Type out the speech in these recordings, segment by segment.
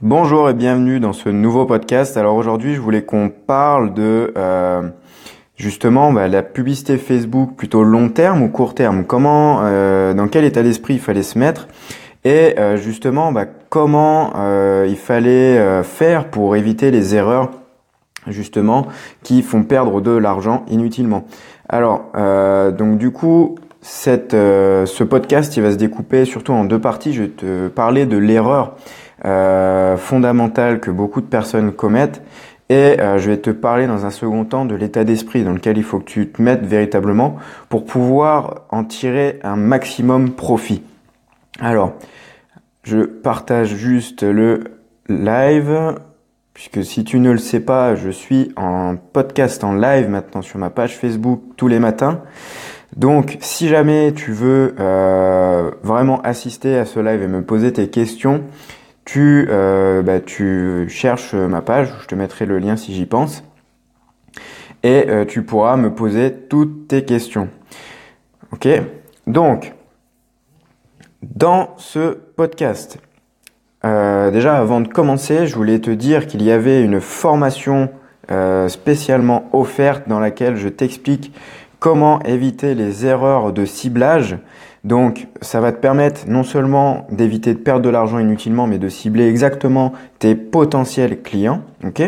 Bonjour et bienvenue dans ce nouveau podcast. Alors aujourd'hui, je voulais qu'on parle de euh, justement bah, la publicité Facebook plutôt long terme ou court terme. Comment, euh, dans quel état d'esprit il fallait se mettre et euh, justement bah, comment il fallait faire pour éviter les erreurs justement qui font perdre de l'argent inutilement. Alors donc du coup ce podcast il va se découper surtout en deux parties. Je vais te parler de l'erreur euh, que beaucoup de personnes commettent. Et euh, je vais te parler dans un second temps de l'état d'esprit dans lequel il faut que tu te mettes véritablement pour pouvoir en tirer un maximum profit. Alors, je partage juste le live, puisque si tu ne le sais pas, je suis en podcast en live maintenant sur ma page Facebook tous les matins. Donc, si jamais tu veux euh, vraiment assister à ce live et me poser tes questions, tu, euh, bah, tu cherches ma page, je te mettrai le lien si j'y pense, et euh, tu pourras me poser toutes tes questions. Ok? Donc, dans ce podcast, euh, déjà avant de commencer, je voulais te dire qu'il y avait une formation spécialement offerte dans laquelle je t'explique comment éviter les erreurs de ciblage donc, ça va te permettre non seulement d'éviter de perdre de l'argent inutilement, mais de cibler exactement tes potentiels clients. Ok?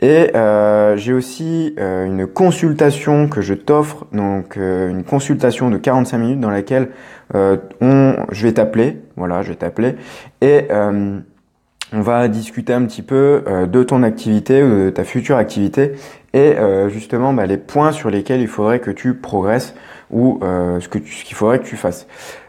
Et euh, j'ai aussi euh, une consultation que je t'offre, donc euh, une consultation de 45 minutes dans laquelle on, je vais t'appeler, voilà, je vais t'appeler, et on va discuter un petit peu de ton activité ou de ta future activité et justement bah, les points sur lesquels il faudrait que tu progresses ou euh, ce qu'il faudrait que tu fasses.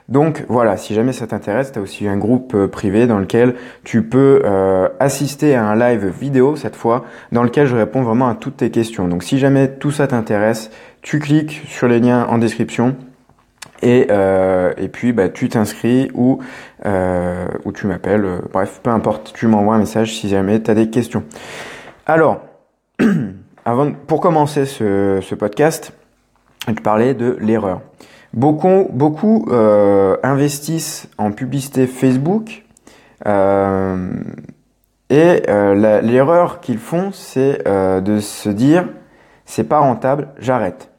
Donc voilà, si jamais ça t'intéresse, tu as aussi un groupe euh, privé dans lequel tu peux euh, assister à un live vidéo cette fois, dans lequel je réponds vraiment à toutes tes questions. Donc si jamais tout ça t'intéresse, tu cliques sur les liens en description et, euh, et puis bah, tu t'inscris ou, euh, ou tu m'appelles, bref, peu importe, tu m'envoies un message si jamais tu as des questions. Alors, avant, pour commencer ce, ce podcast, je parlais de l'erreur. Beaucoup, beaucoup euh, investissent en publicité Facebook euh, et euh, l'erreur qu'ils font, c'est de se dire c'est pas rentable, j'arrête.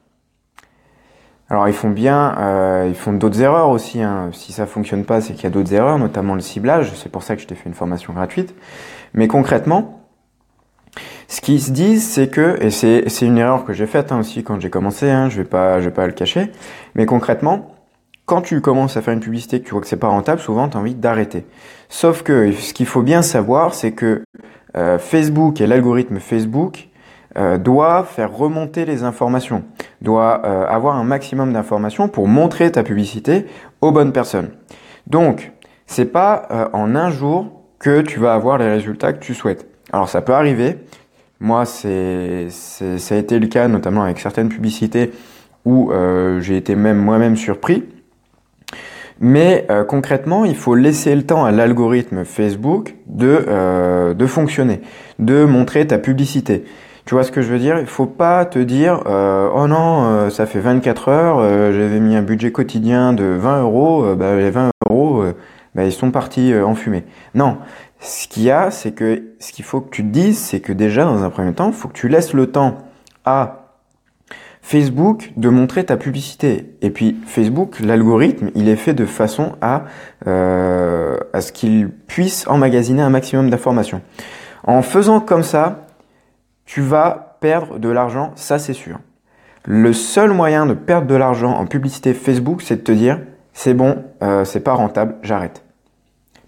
Alors ils font bien, ils font d'autres erreurs aussi. Hein. Si ça fonctionne pas, c'est qu'il y a d'autres erreurs, notamment le ciblage. C'est pour ça que je t'ai fait une formation gratuite. Mais concrètement, ce qu'ils se disent, c'est que, et c'est, une erreur que j'ai faite hein, aussi quand j'ai commencé, hein, je vais vais pas le cacher, mais concrètement, quand tu commences à faire une publicité que tu vois que c'est pas rentable, souvent tu as envie d'arrêter. Sauf que ce qu'il faut bien savoir, c'est que euh, Facebook et l'algorithme Facebook euh, doit faire remonter les informations, doit euh, avoir un maximum d'informations pour montrer ta publicité aux bonnes personnes. Donc, c'est pas en un jour que tu vas avoir les résultats que tu souhaites. Alors ça peut arriver, moi, c'est, ça a été le cas notamment avec certaines publicités où euh, j'ai été même moi-même surpris. Mais euh, concrètement, il faut laisser le temps à l'algorithme Facebook de, euh, de fonctionner, de montrer ta publicité. Tu vois ce que je veux dire? Il faut pas te dire oh non, ça fait 24 heures, j'avais mis un budget quotidien de 20 euros, bah, les 20 euros, bah, ils sont partis en fumée. Non, ce qu'il y a, c'est que ce qu'il faut que tu te dises, c'est que déjà, dans un premier temps, il faut que tu laisses le temps à Facebook de montrer ta publicité. Et puis Facebook, l'algorithme, il est fait de façon à, euh, à ce qu'il puisse emmagasiner un maximum d'informations. En faisant comme ça, tu vas perdre de l'argent, ça c'est sûr. Le seul moyen de perdre de l'argent en publicité Facebook, c'est de te dire, c'est bon, euh, c'est pas rentable, j'arrête.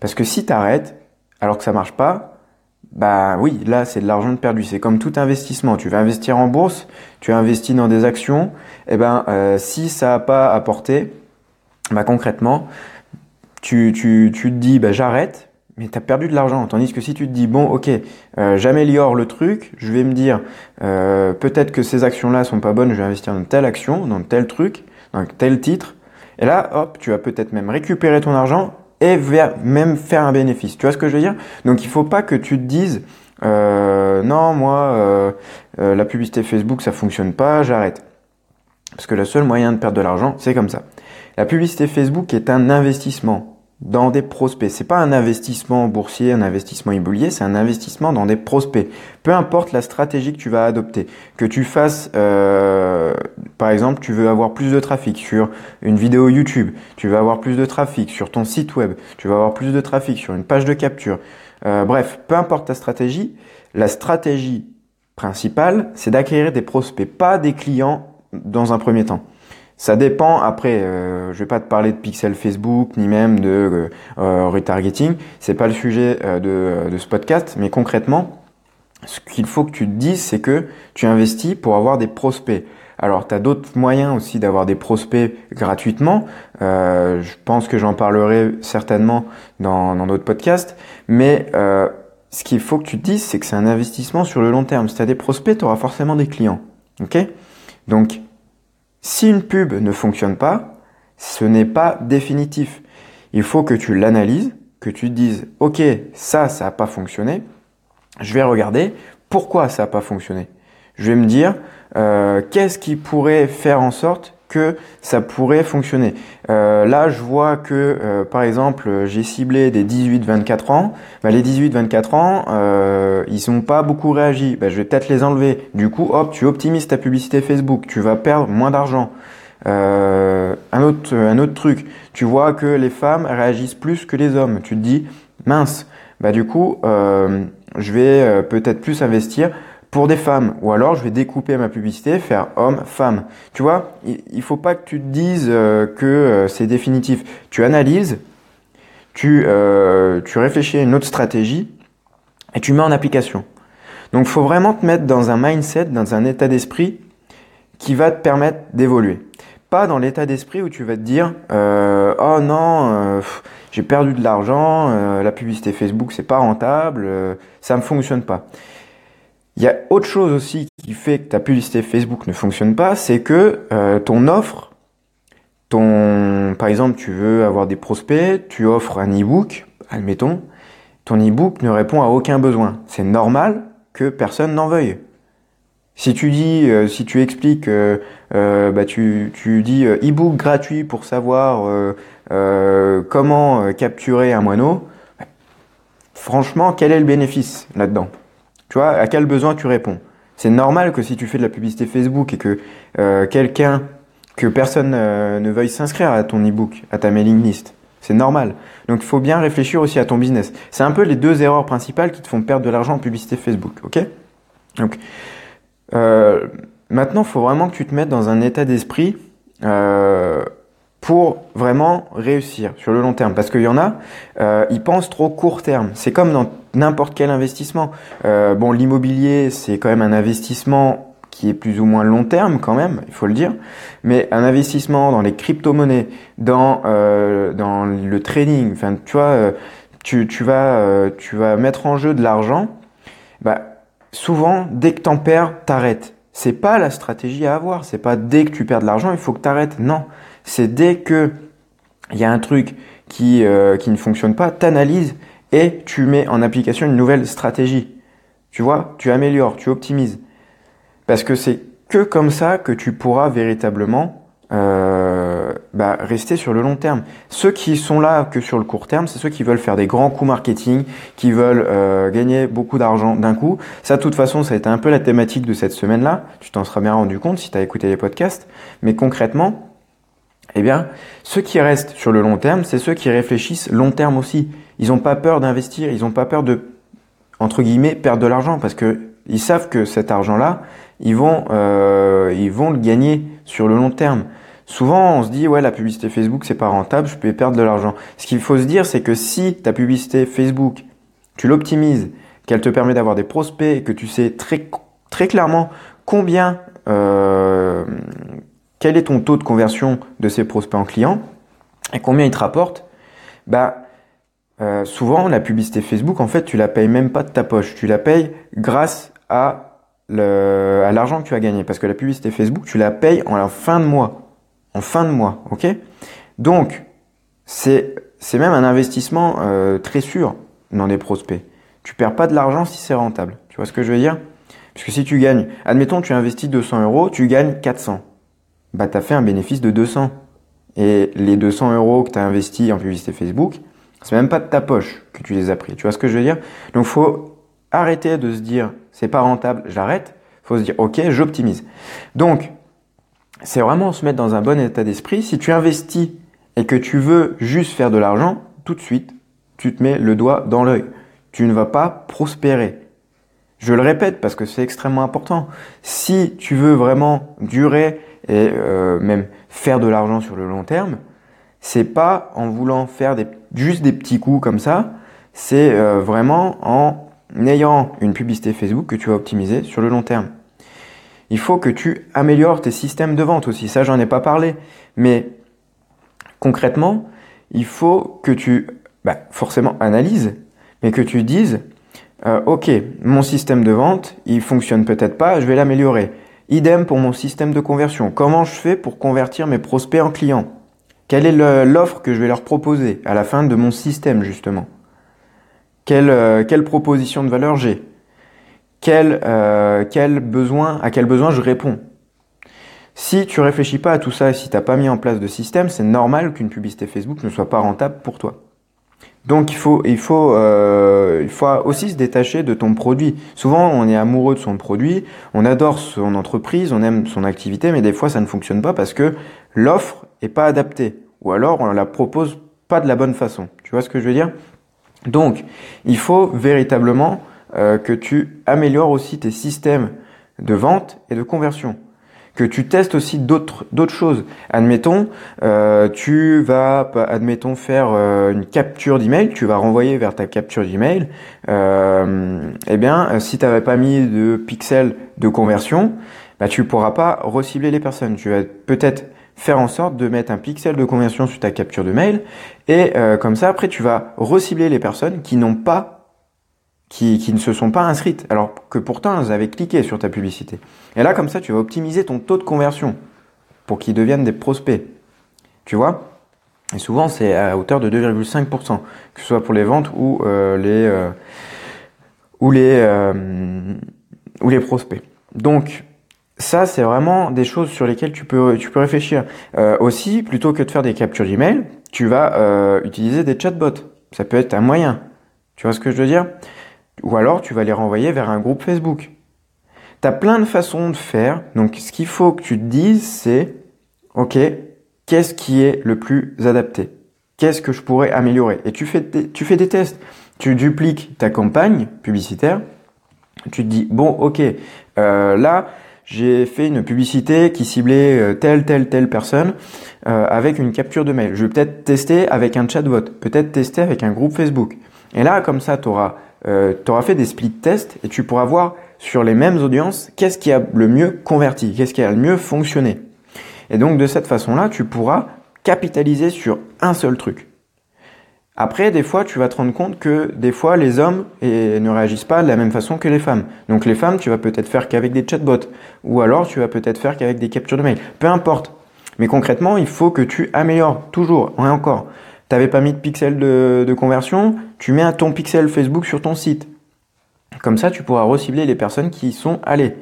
Parce que si tu arrêtes, alors que ça marche pas, bah oui, là c'est de l'argent perdu. C'est comme tout investissement. Tu vas investir en bourse, tu investis dans des actions, et eh ben euh, si ça n'a pas apporté, bah concrètement, tu, tu, tu te dis bah j'arrête, mais tu as perdu de l'argent. Tandis que si tu te dis bon ok, euh, j'améliore le truc, je vais me dire euh, peut-être que ces actions-là sont pas bonnes, je vais investir dans telle action, dans tel truc, dans tel titre. Et là, hop, tu vas peut-être même récupérer ton argent et même faire un bénéfice. Tu vois ce que je veux dire? Donc il faut pas que tu te dises euh, non moi euh, euh, la publicité Facebook ça fonctionne pas, j'arrête. Parce que le seul moyen de perdre de l'argent c'est comme ça. La publicité Facebook est un investissement. Dans des prospects. C'est pas un investissement boursier, un investissement immobilier, c'est un investissement dans des prospects. Peu importe la stratégie que tu vas adopter, que tu fasses, euh, par exemple, tu veux avoir plus de trafic sur une vidéo YouTube, tu veux avoir plus de trafic sur ton site web, tu veux avoir plus de trafic sur une page de capture. Euh, bref, peu importe ta stratégie, la stratégie principale, c'est d'acquérir des prospects, pas des clients dans un premier temps. Ça dépend. Après, euh, je vais pas te parler de pixel Facebook ni même de euh, euh retargeting. C'est pas le sujet euh, de, de, ce podcast. Mais concrètement, ce qu'il faut que tu te dises, c'est que tu investis pour avoir des prospects. Alors, tu as d'autres moyens aussi d'avoir des prospects gratuitement. Euh, je pense que j'en parlerai certainement dans d'autres podcasts. Mais ce qu'il faut que tu te dises, c'est que c'est un investissement sur le long terme. Si tu as des prospects, tu auras forcément des clients. Ok? Donc, si une pub ne fonctionne pas, ce n'est pas définitif. Il faut que tu l'analyses, que tu te dises, OK, ça, ça n'a pas fonctionné. Je vais regarder pourquoi ça n'a pas fonctionné. Je vais me dire, euh, qu'est-ce qui pourrait faire en sorte que ça pourrait fonctionner. Euh, là, je vois que, euh, par exemple, j'ai ciblé des 18-24 ans. Bah, les 18-24 ans, euh, ils n'ont pas beaucoup réagi. Bah, je vais peut-être les enlever. Du coup, hop, tu optimises ta publicité Facebook. Tu vas perdre moins d'argent. Un autre, un autre truc. Tu vois que les femmes réagissent plus que les hommes. Tu te dis, mince. Bah du coup, je vais peut-être plus investir pour des femmes. Ou alors, je vais découper ma publicité, faire homme, femme. Tu vois, il faut pas que tu te dises euh, que euh, c'est définitif. Tu analyses, tu, euh, tu réfléchis à une autre stratégie et tu mets en application. Donc, faut vraiment te mettre dans un mindset, dans un état d'esprit qui va te permettre d'évoluer. Pas dans l'état d'esprit où tu vas te dire oh non, j'ai perdu de l'argent, la publicité Facebook c'est pas rentable, ça me fonctionne pas. Il y a autre chose aussi qui fait que ta publicité Facebook ne fonctionne pas, c'est que euh, ton offre, ton, par exemple, tu veux avoir des prospects, tu offres un e-book, admettons, ton e-book ne répond à aucun besoin. C'est normal que personne n'en veuille. Si tu dis, euh, si tu expliques, euh, bah tu, tu dis e-book gratuit pour savoir comment capturer un moineau, franchement, quel est le bénéfice là-dedans? Tu vois, à quel besoin tu réponds? C'est normal que si tu fais de la publicité Facebook et que euh, quelqu'un, que personne euh, ne veuille s'inscrire à ton e-book, à ta mailing list, c'est normal. Donc il faut bien réfléchir aussi à ton business. C'est un peu les deux erreurs principales qui te font perdre de l'argent en publicité Facebook, ok? Donc euh, maintenant, il faut vraiment que tu te mettes dans un état d'esprit pour vraiment réussir sur le long terme. Parce qu'il y en a, euh, ils pensent trop court terme. C'est comme dans n'importe quel investissement. Euh, bon, l'immobilier, c'est quand même un investissement qui est plus ou moins long terme quand même, il faut le dire. Mais un investissement dans les crypto-monnaies, dans euh, dans le trading, enfin, tu vois, euh, tu, tu vas euh, tu vas mettre en jeu de l'argent. Bah, souvent, dès que t'en perds, t'arrêtes. C'est pas la stratégie à avoir. C'est pas dès que tu perds de l'argent, il faut que t'arrêtes. Non c'est dès que il y a un truc qui, euh, qui ne fonctionne pas, t'analyses et tu mets en application une nouvelle stratégie. Tu vois, tu améliores, tu optimises. Parce que c'est que comme ça que tu pourras véritablement euh, bah, rester sur le long terme. Ceux qui sont là que sur le court terme, c'est ceux qui veulent faire des grands coups marketing, qui veulent euh, gagner beaucoup d'argent d'un coup. Ça, de toute façon, ça a été un peu la thématique de cette semaine-là. Tu t'en seras bien rendu compte si tu as écouté les podcasts. Mais concrètement, eh bien, ceux qui restent sur le long terme, c'est ceux qui réfléchissent long terme aussi. Ils n'ont pas peur d'investir, ils n'ont pas peur de, entre guillemets, perdre de l'argent parce que ils savent que cet argent-là, ils vont, euh, ils vont le gagner sur le long terme. Souvent, on se dit, ouais, la publicité Facebook, c'est pas rentable, je peux perdre de l'argent. Ce qu'il faut se dire, c'est que si ta publicité Facebook, tu l'optimises, qu'elle te permet d'avoir des prospects et que tu sais très, très clairement combien, euh, quel est ton taux de conversion de ces prospects en clients et combien ils te rapportent, bah, euh, souvent la publicité Facebook, en fait, tu la payes même pas de ta poche, tu la payes grâce à l'argent que tu as gagné. Parce que la publicité Facebook, tu la payes en la fin de mois. En fin de mois, ok? Donc, c'est, même un investissement euh, très sûr dans des prospects. Tu perds pas de l'argent si c'est rentable. Tu vois ce que je veux dire? Parce que si tu gagnes, admettons tu investis 200 euros, tu gagnes 400 bah, tu as fait un bénéfice de 200. Et les 200 euros que tu as investis en publicité Facebook, C'est même pas de ta poche que tu les as pris. Tu vois ce que je veux dire? Donc faut arrêter de se dire c'est pas rentable, j'arrête. Faut se dire ok, j'optimise. Donc c'est vraiment se mettre dans un bon état d'esprit. Si tu investis et que tu veux juste faire de l'argent, tout de suite, tu te mets le doigt dans l'œil. Tu ne vas pas prospérer. Je le répète parce que c'est extrêmement important. Si tu veux vraiment durer et euh, même faire de l'argent sur le long terme, c'est pas en voulant faire des, juste des petits coups comme ça, c'est euh, vraiment en ayant une publicité Facebook que tu vas optimiser sur le long terme. Il faut que tu améliores tes systèmes de vente aussi. Ça, j'en ai pas parlé. Mais concrètement, il faut que tu, bah, forcément, analyses, mais que tu dises, euh, ok, mon système de vente, il fonctionne peut-être pas, je vais l'améliorer. Idem pour mon système de conversion. Comment je fais pour convertir mes prospects en clients? Quelle est l'offre que je vais leur proposer à la fin de mon système justement? Quelle, euh, quelle proposition de valeur j'ai? Quel, euh, quel besoin, À quel besoin je réponds? Si tu réfléchis pas à tout ça et si tu n'as pas mis en place de système, c'est normal qu'une publicité Facebook ne soit pas rentable pour toi. Donc il faut, il faut, euh, il faut aussi se détacher de ton produit. Souvent, on est amoureux de son produit, on adore son entreprise, on aime son activité, mais des fois, ça ne fonctionne pas parce que l'offre est pas adaptée, ou alors on la propose pas de la bonne façon. Tu vois ce que je veux dire? Donc, il faut véritablement euh, que tu améliores aussi tes systèmes de vente et de conversion que tu testes aussi d'autres choses. Admettons, euh, tu vas, admettons, faire euh, une capture d'email, tu vas renvoyer vers ta capture d'email. Euh, eh bien, si tu n'avais pas mis de pixels de conversion, bah, tu pourras pas recibler les personnes. Tu vas peut-être faire en sorte de mettre un pixel de conversion sur ta capture de mail et euh, comme ça après tu vas recibler les personnes qui n'ont pas qui, ne se sont pas inscrites, alors que pourtant elles avaient cliqué sur ta publicité. Et là, comme ça, tu vas optimiser ton taux de conversion pour qu'ils deviennent des prospects. Tu vois? Et souvent, c'est à hauteur de 2,5%, que ce soit pour les ventes ou euh, les euh, ou les euh, ou les prospects. Donc ça, c'est vraiment des choses sur lesquelles tu peux tu peux réfléchir. aussi, plutôt que de faire des captures d'email, tu vas utiliser des chatbots. Ça peut être un moyen. Tu vois ce que je veux dire? Ou alors tu vas les renvoyer vers un groupe Facebook. Tu as plein de façons de faire. Donc ce qu'il faut que tu te dises, c'est, OK, qu'est-ce qui est le plus adapté? Qu'est-ce que je pourrais améliorer? Et tu fais, des, tests. Tu dupliques ta campagne publicitaire. Tu te dis, bon, OK, euh, là, j'ai fait une publicité qui ciblait euh, telle, telle, telle personne euh, avec une capture de mail. Je vais peut-être tester avec un chatbot, peut-être tester avec un groupe Facebook. Et là, comme ça, tu auras euh, tu auras fait des split tests et tu pourras voir sur les mêmes audiences qu'est-ce qui a le mieux converti, qu'est-ce qui a le mieux fonctionné. Et donc de cette façon-là, tu pourras capitaliser sur un seul truc. Après, des fois, tu vas te rendre compte que des fois, les hommes ne réagissent pas de la même façon que les femmes. Donc les femmes, tu vas peut-être faire qu'avec des chatbots, ou alors tu vas peut-être faire qu'avec des captures de mail. Peu importe. Mais concrètement, il faut que tu améliores toujours, et encore t'avais pas mis de pixel de, conversion, tu mets un ton pixel Facebook sur ton site. Comme ça, tu pourras recibler les personnes qui y sont allées.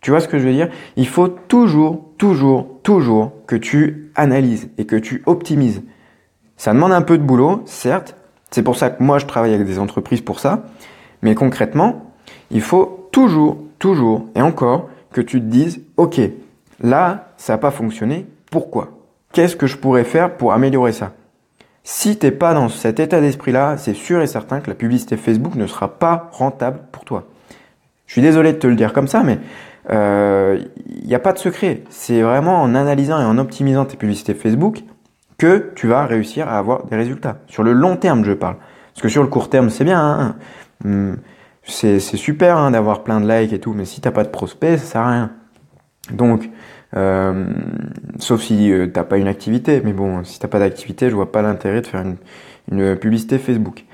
Tu vois ce que je veux dire? Il faut toujours, toujours, toujours que tu analyses et que tu optimises. Ça demande un peu de boulot, certes. C'est pour ça que moi, je travaille avec des entreprises pour ça. Mais concrètement, il faut toujours, toujours et encore que tu te dises, OK, là, ça n'a pas fonctionné. Pourquoi? Qu'est-ce que je pourrais faire pour améliorer ça? Si t'es pas dans cet état d'esprit-là, c'est sûr et certain que la publicité Facebook ne sera pas rentable pour toi. Je suis désolé de te le dire comme ça, mais il euh, n'y a pas de secret. C'est vraiment en analysant et en optimisant tes publicités Facebook que tu vas réussir à avoir des résultats. Sur le long terme, je parle. Parce que sur le court terme, c'est bien. Hein. Hum, c'est super hein, d'avoir plein de likes et tout, mais si t'as pas de prospects, ça sert à rien. Donc, euh, sauf si euh, t'as pas une activité, mais bon, si t'as pas d'activité, je vois pas l'intérêt de faire une, une, publicité Facebook.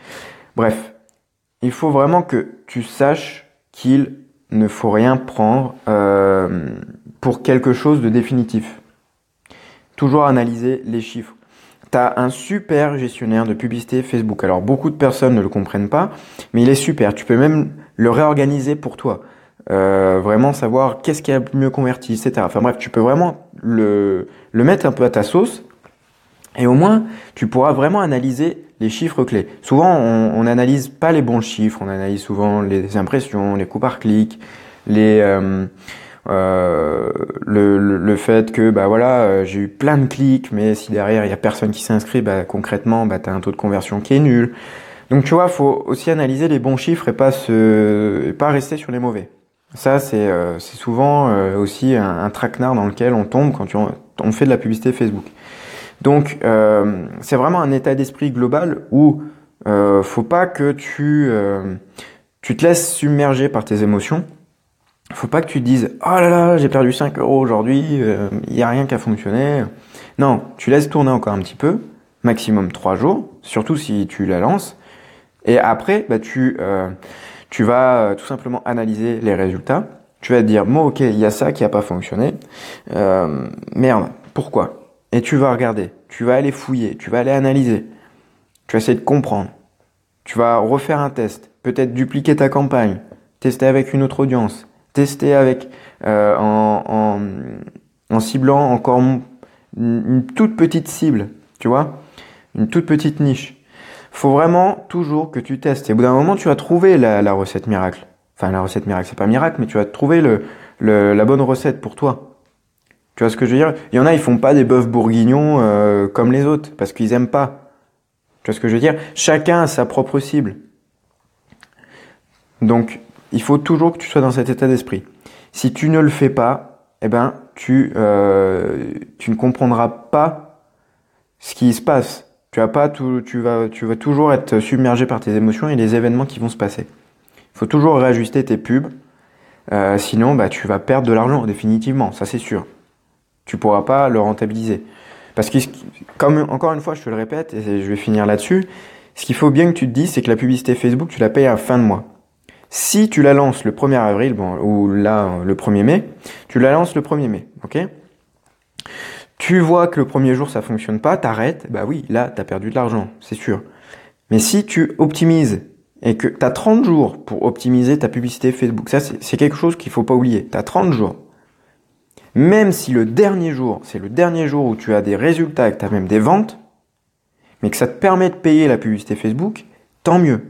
Bref, il faut vraiment que tu saches qu'il ne faut rien prendre euh, pour quelque chose de définitif. Toujours analyser les chiffres. Tu as un super gestionnaire de publicité Facebook. Alors beaucoup de personnes ne le comprennent pas, mais il est super. Tu peux même le réorganiser pour toi. Euh, vraiment savoir qu'est-ce qui a mieux converti, etc. Enfin bref, tu peux vraiment le, le mettre un peu à ta sauce et au moins tu pourras vraiment analyser les chiffres clés. Souvent, on n'analyse pas les bons chiffres, on analyse souvent les impressions, les coûts par clic, les euh, euh, le, le, fait que bah voilà euh, j'ai eu plein de clics mais si derrière il y a personne qui s'inscrit bah concrètement bah t'as un taux de conversion qui est nul donc tu vois faut aussi analyser les bons chiffres et pas se et pas rester sur les mauvais ça c'est euh, souvent euh, aussi un, un, traquenard dans lequel on tombe quand on, fait de la publicité Facebook. Donc c'est vraiment un état d'esprit global où faut pas que tu tu te laisses submerger par tes émotions. Faut pas que tu te dises oh là là j'ai perdu 5 euros aujourd'hui il euh, y a rien qui a fonctionné non tu laisses tourner encore un petit peu maximum 3 jours surtout si tu la lances. Et après bah, tu euh, tu vas euh, tout simplement analyser les résultats. Tu vas te dire bon ok il y a ça qui a pas fonctionné. Euh, merde pourquoi? Et tu vas regarder tu vas aller fouiller tu vas aller analyser. Tu vas essayer de comprendre. Tu vas refaire un test peut-être dupliquer ta campagne tester avec une autre audience tester avec euh, en, en, ciblant encore une, toute petite cible, tu vois, une toute petite niche. Faut vraiment toujours que tu testes. Et au bout d'un moment, tu vas trouver la, recette miracle. Enfin, la recette miracle, c'est pas miracle, mais tu vas trouver le, la bonne recette pour toi. Tu vois ce que je veux dire? Il y en a, ils font pas des bœufs bourguignons euh, comme les autres parce qu'ils aiment pas. Tu vois ce que je veux dire? Chacun a sa propre cible. Donc, il faut toujours que tu sois dans cet état d'esprit. Si tu ne le fais pas, eh ben, tu, euh, tu ne comprendras pas ce qui se passe. Tu vas toujours être submergé par tes émotions et les événements qui vont se passer. Il faut toujours réajuster tes pubs. Euh, sinon, bah, tu vas perdre de l'argent définitivement, ça c'est sûr. Tu pourras pas le rentabiliser. Parce que, comme encore une fois, je te le répète et je vais finir là-dessus, ce qu'il faut bien que tu te dises, c'est que la publicité Facebook, tu la payes à fin de mois. Si tu la lances le 1er avril, ou là, le 1er mai, tu la lances le 1er mai, ok? Tu vois que le premier jour ça fonctionne pas, t'arrêtes, bah oui, là, tu as perdu de l'argent, c'est sûr. Mais si tu optimises et que tu as 30 jours pour optimiser ta publicité Facebook, ça c'est quelque chose qu'il faut pas oublier, tu as 30 jours. Même si le dernier jour, c'est le dernier jour où tu as des résultats, que tu même des ventes, mais que ça te permet de payer la publicité Facebook, tant mieux.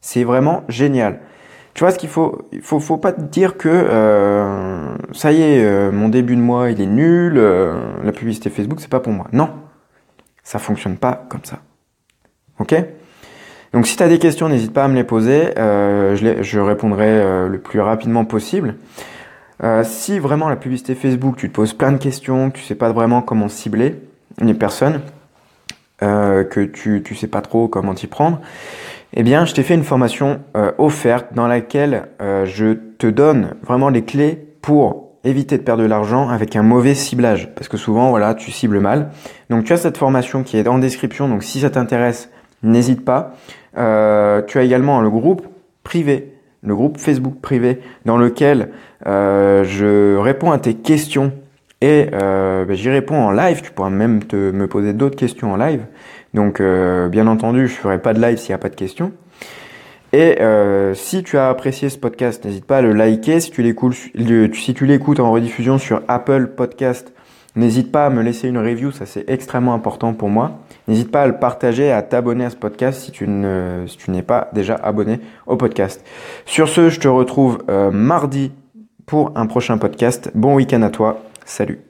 C'est vraiment génial. Tu vois ce qu'il faut, il faut, faut pas te dire que euh, ça y est, euh, mon début de mois il est nul, euh, la publicité Facebook c'est pas pour moi. Non, ça fonctionne pas comme ça. Ok? Donc si tu as des questions, n'hésite pas à me les poser, je, les, je répondrai le plus rapidement possible. si vraiment la publicité Facebook, tu te poses plein de questions, que tu sais pas vraiment comment cibler les personnes, que tu tu sais pas trop comment t'y prendre, eh bien, je t'ai fait une formation euh, offerte dans laquelle euh, je te donne vraiment les clés pour éviter de perdre de l'argent avec un mauvais ciblage. Parce que souvent, voilà, tu cibles mal. Donc, tu as cette formation qui est en description. Donc, si ça t'intéresse, n'hésite pas. Euh, tu as également le groupe privé, le groupe Facebook privé, dans lequel je réponds à tes questions et ben, j'y réponds en live. Tu pourras même te, me poser d'autres questions en live. Donc, euh, bien entendu, je ferai pas de live s'il n'y a pas de questions. Et euh, si tu as apprécié ce podcast, n'hésite pas à le liker. Si tu l'écoutes, si en rediffusion sur Apple Podcast, n'hésite pas à me laisser une review. Ça c'est extrêmement important pour moi. N'hésite pas à le partager à t'abonner à ce podcast si tu ne, n'es pas déjà abonné au podcast. Sur ce, je te retrouve euh, mardi pour un prochain podcast. Bon week-end à toi. Salut.